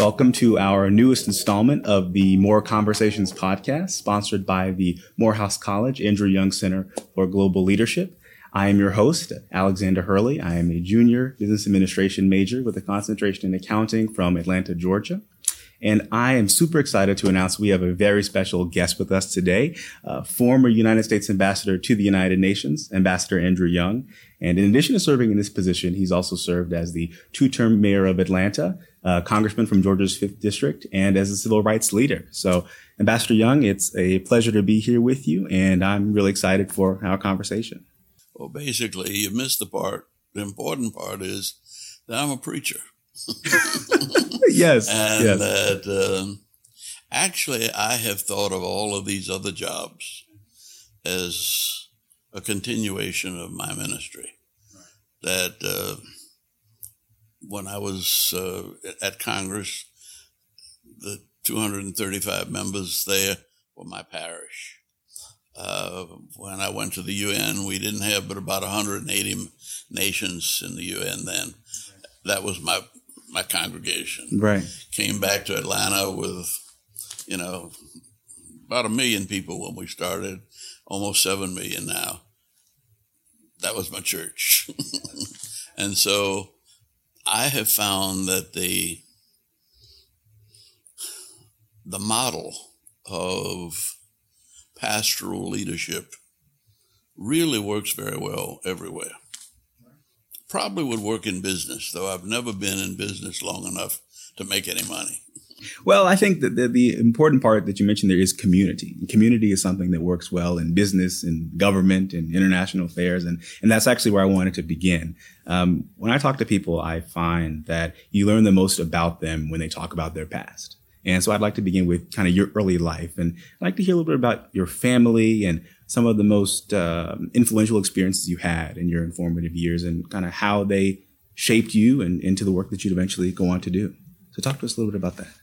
Welcome to our newest installment of the More Conversations podcast, sponsored by the Morehouse College Andrew Young Center for Global Leadership. I am your host, Alexander Hurley. I am a junior business administration major with a concentration in accounting from Atlanta, Georgia. And I am super excited to announce we have a very special guest with us today, uh, former United States Ambassador to the United Nations, Ambassador Andrew Young. And in addition to serving in this position, he's also served as the two-term mayor of Atlanta, uh, congressman from Georgia's fifth district, and as a civil rights leader. So, Ambassador Young, it's a pleasure to be here with you, and I'm really excited for our conversation. Well, basically, you missed the part. The important part is that I'm a preacher. yes. And yes. that um, actually, I have thought of all of these other jobs as a continuation of my ministry. That uh, when I was uh, at Congress, the 235 members there were my parish. Uh, when I went to the UN, we didn't have but about 180 nations in the UN then. That was my my congregation. Right. Came back to Atlanta with, you know, about a million people when we started, almost seven million now. That was my church. and so I have found that the the model of pastoral leadership really works very well everywhere. Probably would work in business, though I've never been in business long enough to make any money. Well, I think that the, the, important part that you mentioned there is community. Community is something that works well in business, in government, in international affairs, and and that's actually where I wanted to begin. Um, when I talk to people, I find that you learn the most about them when they talk about their past. And so I'd like to begin with kind of your early life, and I'd like to hear a little bit about your family and some of the most uh, influential experiences you had in your informative years, and kind of how they shaped you and into the work that you'd eventually go on to do. So talk to us a little bit about that.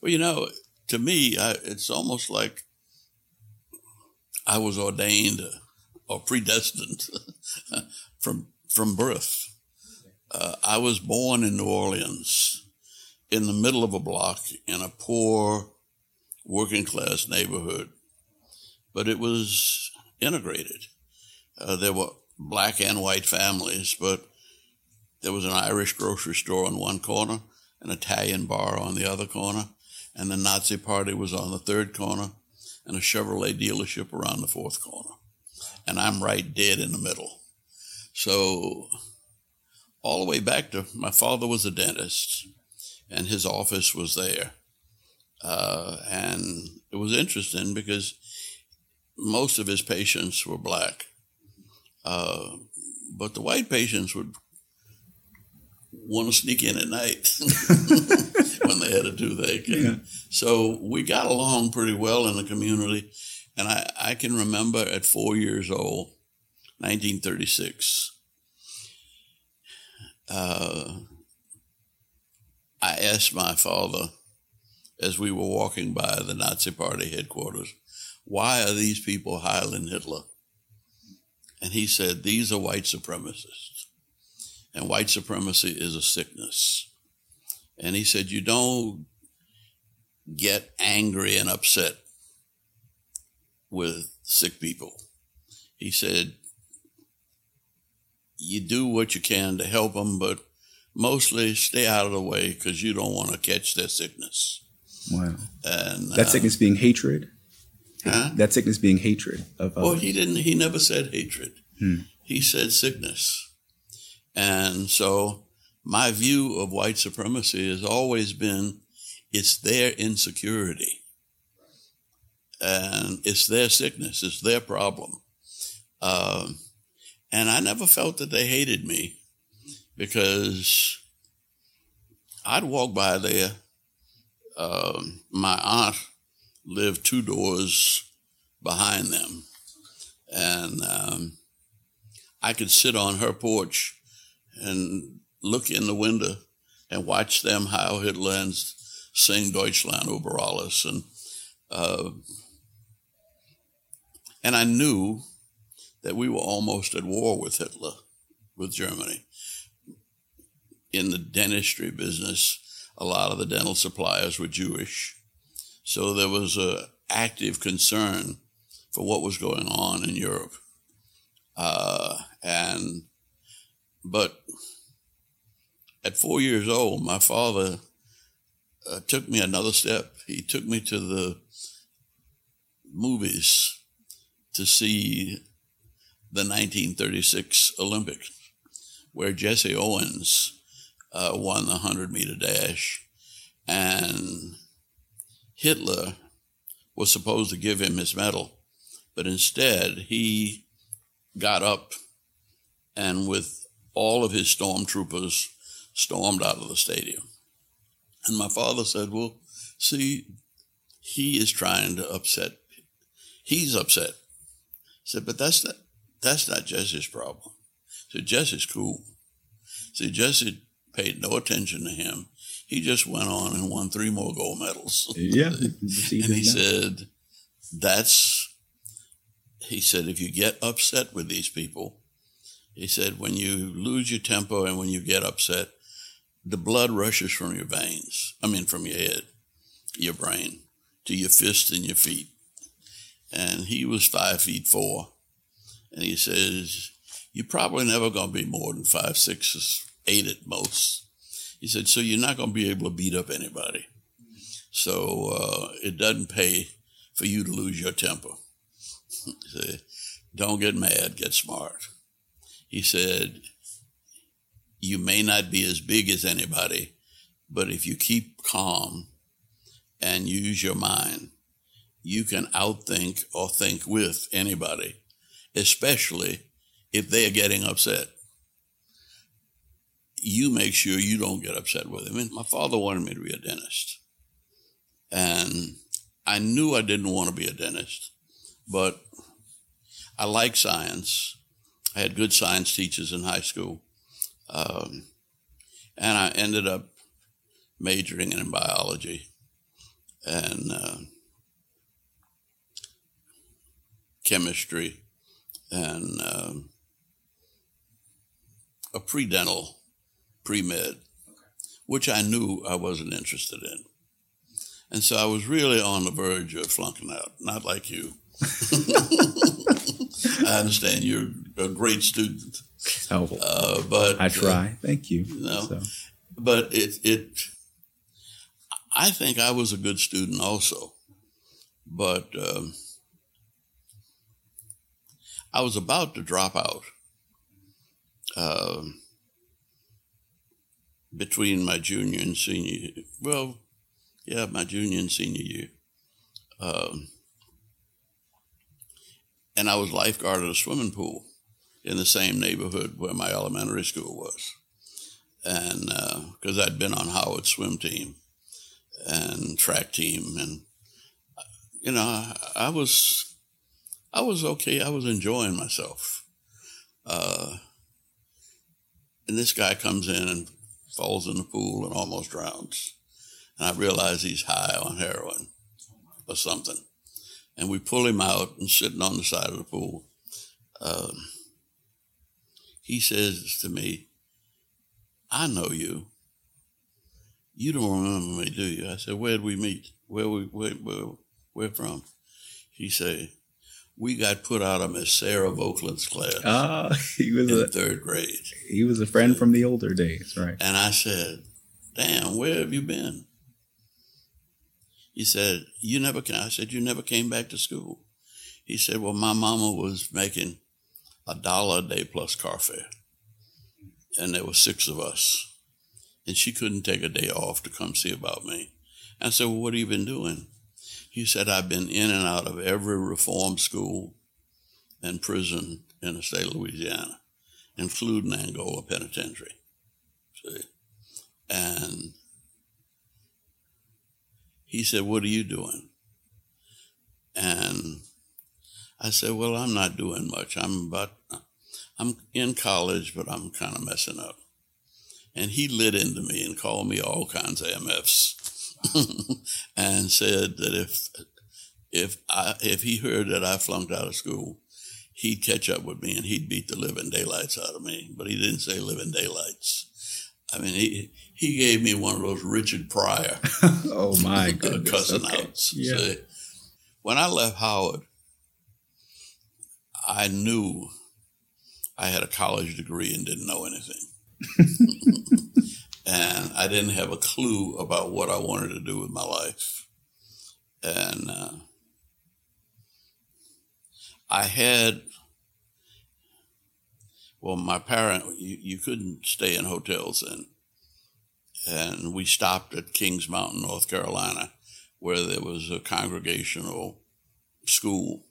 Well, you know, to me, I, it's almost like I was ordained or predestined from from birth. Uh, I was born in New Orleans, in the middle of a block in a poor, working class neighborhood, but it was integrated. Uh, there were black and white families, but there was an Irish grocery store on one corner, an Italian bar on the other corner, and the Nazi Party was on the third corner, and a Chevrolet dealership around the fourth corner. And I'm right dead in the middle. So, all the way back to my father was a dentist, and his office was there. Uh, and it was interesting because most of his patients were black. Uh, but the white patients would want to sneak in at night when they had a toothache. Yeah. So we got along pretty well in the community. And I, I can remember at four years old, 1936, uh, I asked my father as we were walking by the Nazi Party headquarters, why are these people heiling Hitler? And he said, these are white supremacists and white supremacy is a sickness. And he said, You don't get angry and upset with sick people. He said, You do what you can to help them, but mostly stay out of the way because you don't want to catch their sickness. Wow. And that uh, sickness being hatred? Huh? That sickness being hatred of Well, he didn't, he never said hatred. Hmm. He said sickness. And so my view of white supremacy has always been it's their insecurity and it's their sickness, it's their problem. Um, and I never felt that they hated me because I'd walk by there. Um, my aunt lived two doors behind them. And um, I could sit on her porch and look in the window and watch them how Hitler and sing Deutschland über alles. And, uh, and I knew that we were almost at war with Hitler, with Germany. In the dentistry business, a lot of the dental suppliers were Jewish. So there was a active concern for what was going on in Europe. Uh, and, but at four years old, my father uh, took me another step. He took me to the movies to see the 1936 Olympics, where Jesse Owens uh, won the 100 meter dash. And Hitler was supposed to give him his medal, but instead he got up and, with all of his stormtroopers, stormed out of the stadium. And my father said, Well, see, he is trying to upset. He's upset. Said, but that's not that's not Jesse's problem. So Jesse's cool. See, Jesse paid no attention to him. He just went on and won three more gold medals. Yeah. and he said, that's, he said, if you get upset with these people, he said, when you lose your temper and when you get upset, the blood rushes from your veins. I mean, from your head, your brain, to your fists and your feet. And he was five feet four. And he says, You're probably never going to be more than five, six, eight at most. He said, So you're not going to be able to beat up anybody. So uh, it doesn't pay for you to lose your temper. Don't get mad, get smart. He said, You may not be as big as anybody, but if you keep calm and use your mind, you can outthink or think with anybody especially if they're getting upset. You make sure you don't get upset with them. My father wanted me to be a dentist. And I knew I didn't want to be a dentist, but I like science. I had good science teachers in high school. Um, and I ended up majoring in biology and uh, chemistry and um, a pre-dental, pre-med, which I knew I wasn't interested in. And so I was really on the verge of flunking out, not like you. I understand you're a great student. Oh, uh, but I try. Uh, Thank you. you know, so. But it, it, I think I was a good student also. But um, I was about to drop out uh, between my junior and senior year. Well, yeah, my junior and senior year. Um, and I was lifeguard at a swimming pool in the same neighborhood where my elementary school was. And because uh, I'd been on Howard's swim team and track team, and you know, I, I was I was okay. I was enjoying myself. Uh, and this guy comes in and falls in the pool and almost drowns. And I realize he's high on heroin or something. And we pull him out and sitting on the side of the pool. Um, he says to me, I know you. You don't remember me, do you? I said, Where'd we meet? Where we where, where, where from? He said, we got put out of Miss Sarah Vokeland's class. Ah, he was in a third grade. He was a friend from the older days, right? And I said, "Damn, where have you been?" He said, "You never came." I said, "You never came back to school." He said, "Well, my mama was making a dollar a day plus car fare, and there were six of us, and she couldn't take a day off to come see about me." I said, "Well, what have you been doing?" He said, I've been in and out of every reform school and prison in the state of Louisiana, including Angola Penitentiary. See? And he said, What are you doing? And I said, Well, I'm not doing much. I'm about, I'm in college, but I'm kind of messing up. And he lit into me and called me all kinds of MFs. and said that if if I if he heard that I flunked out of school, he'd catch up with me and he'd beat the living daylights out of me. But he didn't say living daylights. I mean, he he gave me one of those Richard Pryor oh my goodness. cussing Okay. outs. Yeah. See, when I left Howard, I knew I had a college degree and didn't know anything. and I didn't have a clue about what I wanted to do with my life. And uh, I had, well, my parent, you, you couldn't stay in hotels then. And we stopped at Kings Mountain, North Carolina, where there was a congregational school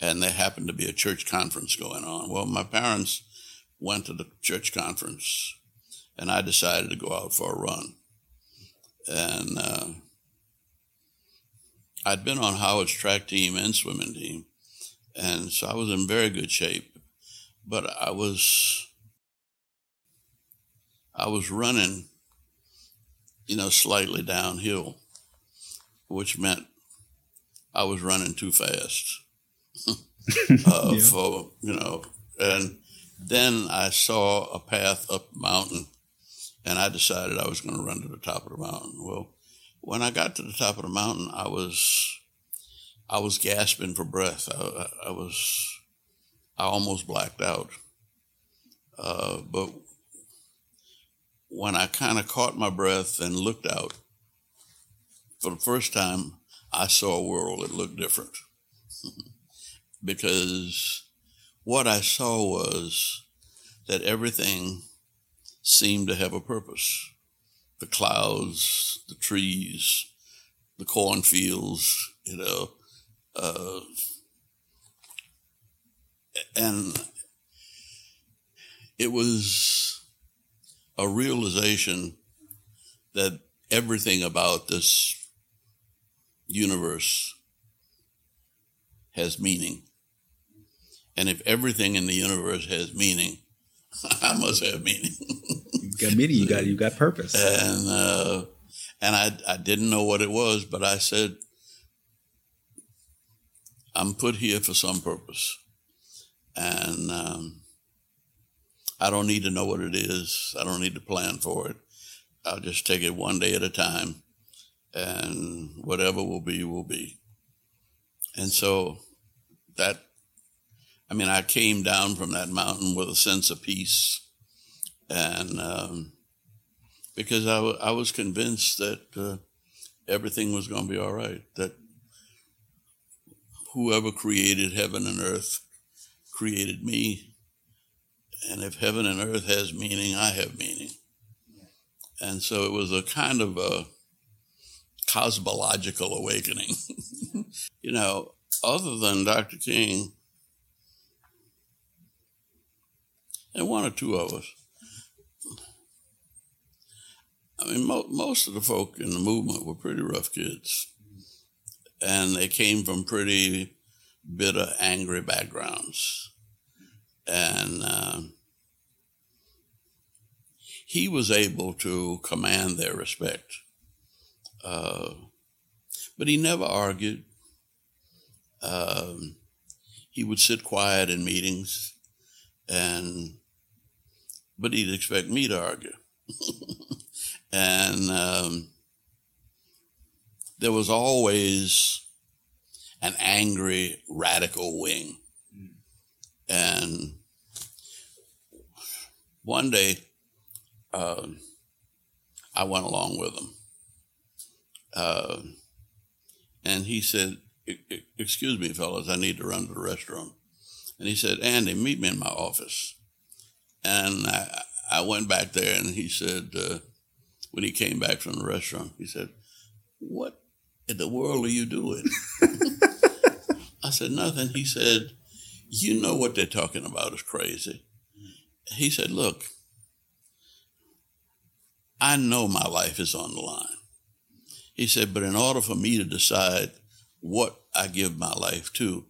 and there happened to be a church conference going on. Well, my parents went to the church conference, and I decided to go out for a run. And uh, I'd been on Howard's track team and swimming team, and so I was in very good shape. But I was, I was running, you know, slightly downhill, which meant I was running too fast uh, Yeah. for you know, and then I saw a path up the mountain, and I decided I was going to run to the top of the mountain. Well, when I got to the top of the mountain, I was I was gasping for breath. I, I, I was I almost blacked out. Uh, but when I kind of caught my breath and looked out, for the first time, I saw a world that looked different because what I saw was that everything seemed to have a purpose. The clouds, the trees, the cornfields, you know, uh, and it was a realization that everything about this universe has meaning. And if everything in the universe has meaning, I must have meaning. You got meaning. You got you got purpose. and uh, and I I didn't know what it was, but I said, I'm put here for some purpose, and um, I don't need to know what it is. I don't need to plan for it. I'll just take it one day at a time, and whatever will be will be. And so that, I mean, I came down from that mountain with a sense of peace, and. Um, because I, I was convinced that uh, everything was going to be all right. That whoever created heaven and earth created me. And if heaven and earth has meaning, I have meaning. And so it was a kind of a cosmological awakening. you know, other than Dr. King and one or two of us, I mean, mo- most of the folk in the movement were pretty rough kids, and they came from pretty bitter, angry backgrounds. And um he was able to command their respect, uh, but he never argued. Um, he would sit quiet in meetings, and but he'd expect me to argue and um, there was always an angry radical wing. And one day, um I went along with him, uh, and he said, "E- e- "Excuse me, fellas, I need to run to the restroom." And he said, "Andy, meet me in my office." And I, I went back there, and he said. Uh, when he came back from the restaurant. He said, What in the world are you doing? I said, Nothing. He said, You know what they're talking about is crazy. He said, Look, I know my life is on the line. He said, But in order for me to decide what I give my life to,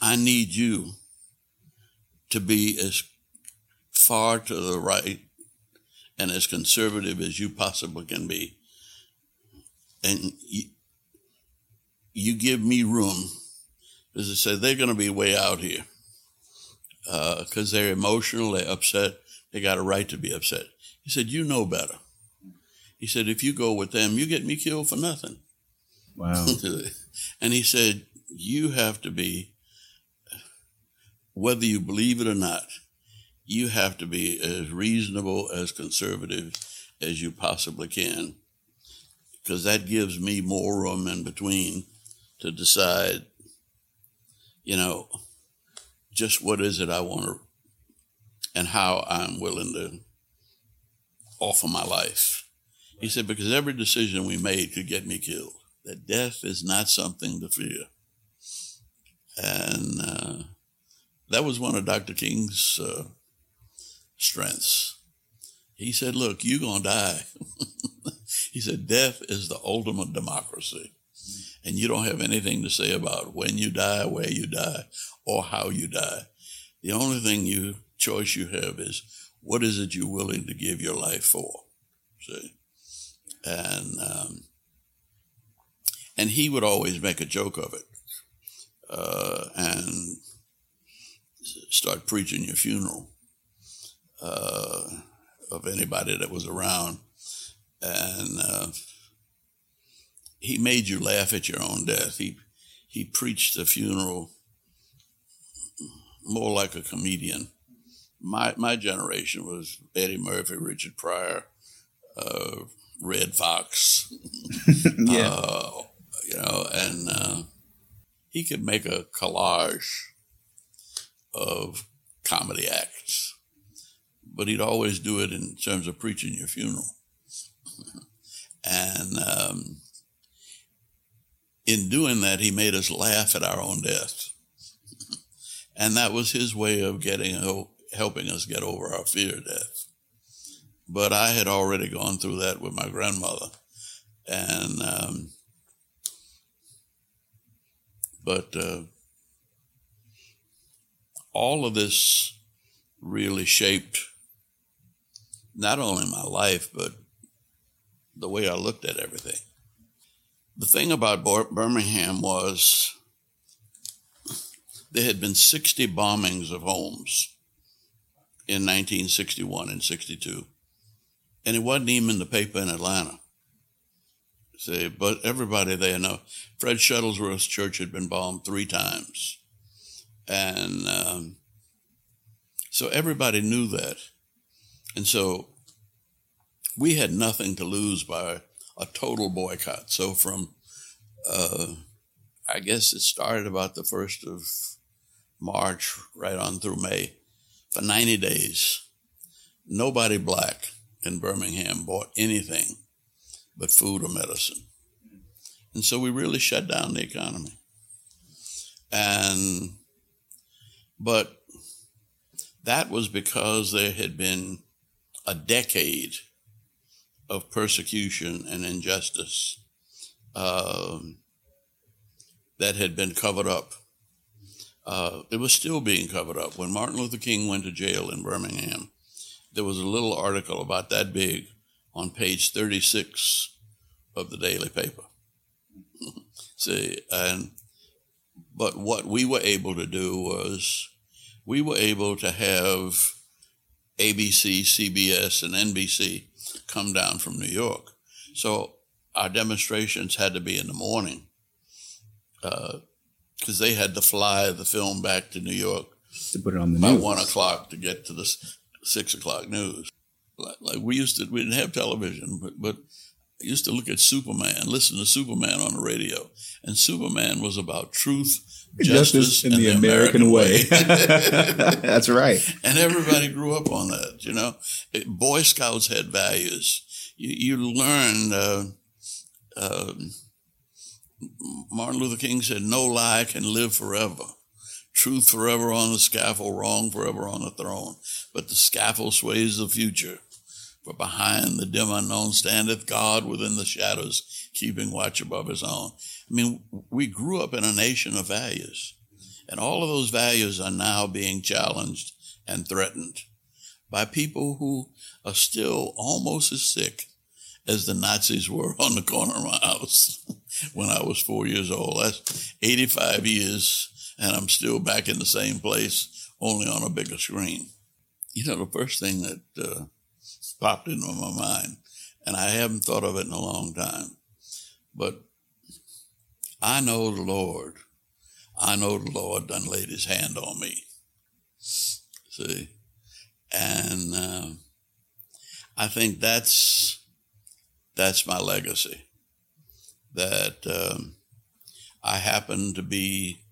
I need you to be as far to the right and as conservative as you possibly can be. And you, you give me room, as I said, they're going to be way out here Uh, because they're emotional, they're upset, they got a right to be upset. He said, You know better. He said, if you go with them, you get me killed for nothing. Wow. and he said, you have to be, whether you believe it or not, you have to be as reasonable, as conservative as you possibly can, because that gives me more room in between to decide, you know, just what is it I want to, and how I'm willing to offer my life. He said, because every decision we made could get me killed. That death is not something to fear. And uh, that was one of Dr. King's uh, strengths. He said, Look, you're going to die. he said, Death is the ultimate democracy. And you don't have anything to say about when you die, where you die, or how you die. The only thing you choice you have is what is it you're willing to give your life for? See? And um, and he would always make a joke of it uh, and start preaching your funeral uh, of anybody that was around. And uh, he made you laugh at your own death. He, he preached the funeral more like a comedian. My, my generation was Eddie Murphy, Richard Pryor, uh, Redd Foxx. yeah. Uh, you know, and uh, he could make a collage of comedy acts, but he'd always do it in terms of preaching your funeral. and um, in doing that, he made us laugh at our own death. and that was his way of getting helping us get over our fear of death. But I had already gone through that with my grandmother. And um, but uh, all of this really shaped not only my life, but the way I looked at everything. The thing about Birmingham was there had been 60 bombings of homes in 1961 and 62. And it wasn't even in the paper in Atlanta. See, but everybody there know Fred Shuttlesworth's church had been bombed three times, and um, so everybody knew that, and so we had nothing to lose by a total boycott. So from, uh, I guess it started about the first of March, right on through May, for ninety days, nobody black in Birmingham bought anything but food or medicine. And so we really shut down the economy. And, but that was because there had been a decade of persecution and injustice um, that had been covered up. Uh, it was still being covered up. When Martin Luther King went to jail in Birmingham, there was a little article about that big on page 36 of the daily paper. See, and but what we were able to do was we were able to have ABC, CBS, and NBC come down from New York. So our demonstrations had to be in the morning because uh, they had to fly the film back to New York to put it on the by news. one o'clock to get to the six o'clock news like we used to, we didn't have television, but, but I used to look at Superman, listen to Superman on the radio, and Superman was about truth, justice, justice in the, the, American, American way. That's right. And everybody grew up on that. You know, it, Boy Scouts had values. You, you learned. Uh, uh, Martin Luther King said, "No lie can live forever." truth forever on the scaffold, wrong forever on the throne. But the scaffold sways the future. For behind the dim unknown standeth God within the shadows, keeping watch above his own. I mean, we grew up in a nation of values, and all of those values are now being challenged and threatened by people who are still almost as sick as the Nazis were on the corner of my house when I was four years old. That's 85 years and I'm still back in the same place, only on a bigger screen. You know, the first thing that uh, popped into my mind and I haven't thought of it in a long time. But I know the Lord. I know the Lord done laid his hand on me. See? And uh, I think that's that's my legacy. That um, I happen to be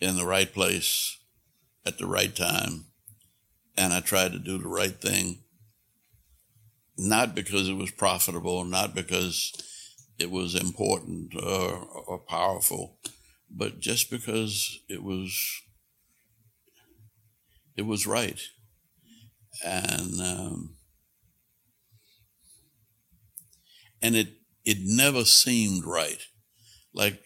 in the right place at the right time, and I tried to do the right thing. Not because it was profitable, not because it was important or, or powerful, but just because it was it was right, and um, and it it never seemed right, like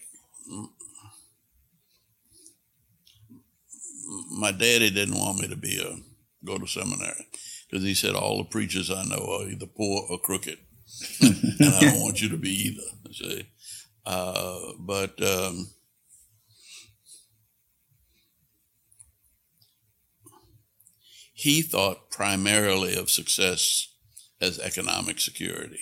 my daddy didn't want me to be a go to seminary because he said all the preachers I know are either poor or crooked, and I don't want you to be either. See, uh, but um, he thought primarily of success as economic security.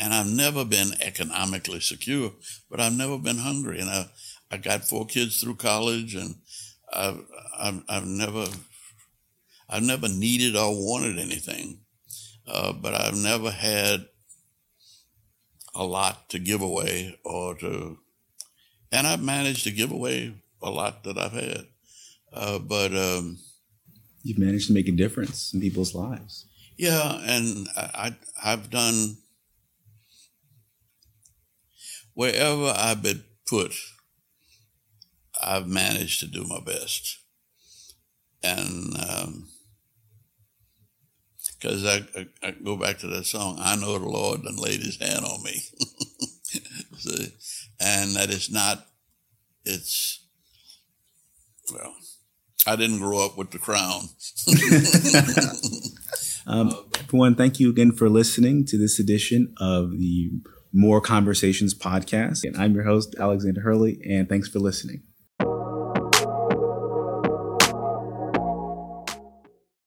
And I've never been economically secure, but I've never been hungry. And I, I got four kids through college and I've, I've, I've never, I've never needed or wanted anything, uh, but I've never had a lot to give away or to, and I've managed to give away a lot that I've had. Uh, but um, you've managed to make a difference in people's lives. Yeah, and I, I I've done wherever I've been put I've managed to do my best. And because I, I, I, go back to that song, I know the Lord and laid his hand on me. See? And that it's not, it's, well, I didn't grow up with the crown. um, everyone, thank you again for listening to this edition of the More Conversations podcast. And I'm your host, Alexander Hurley, and thanks for listening.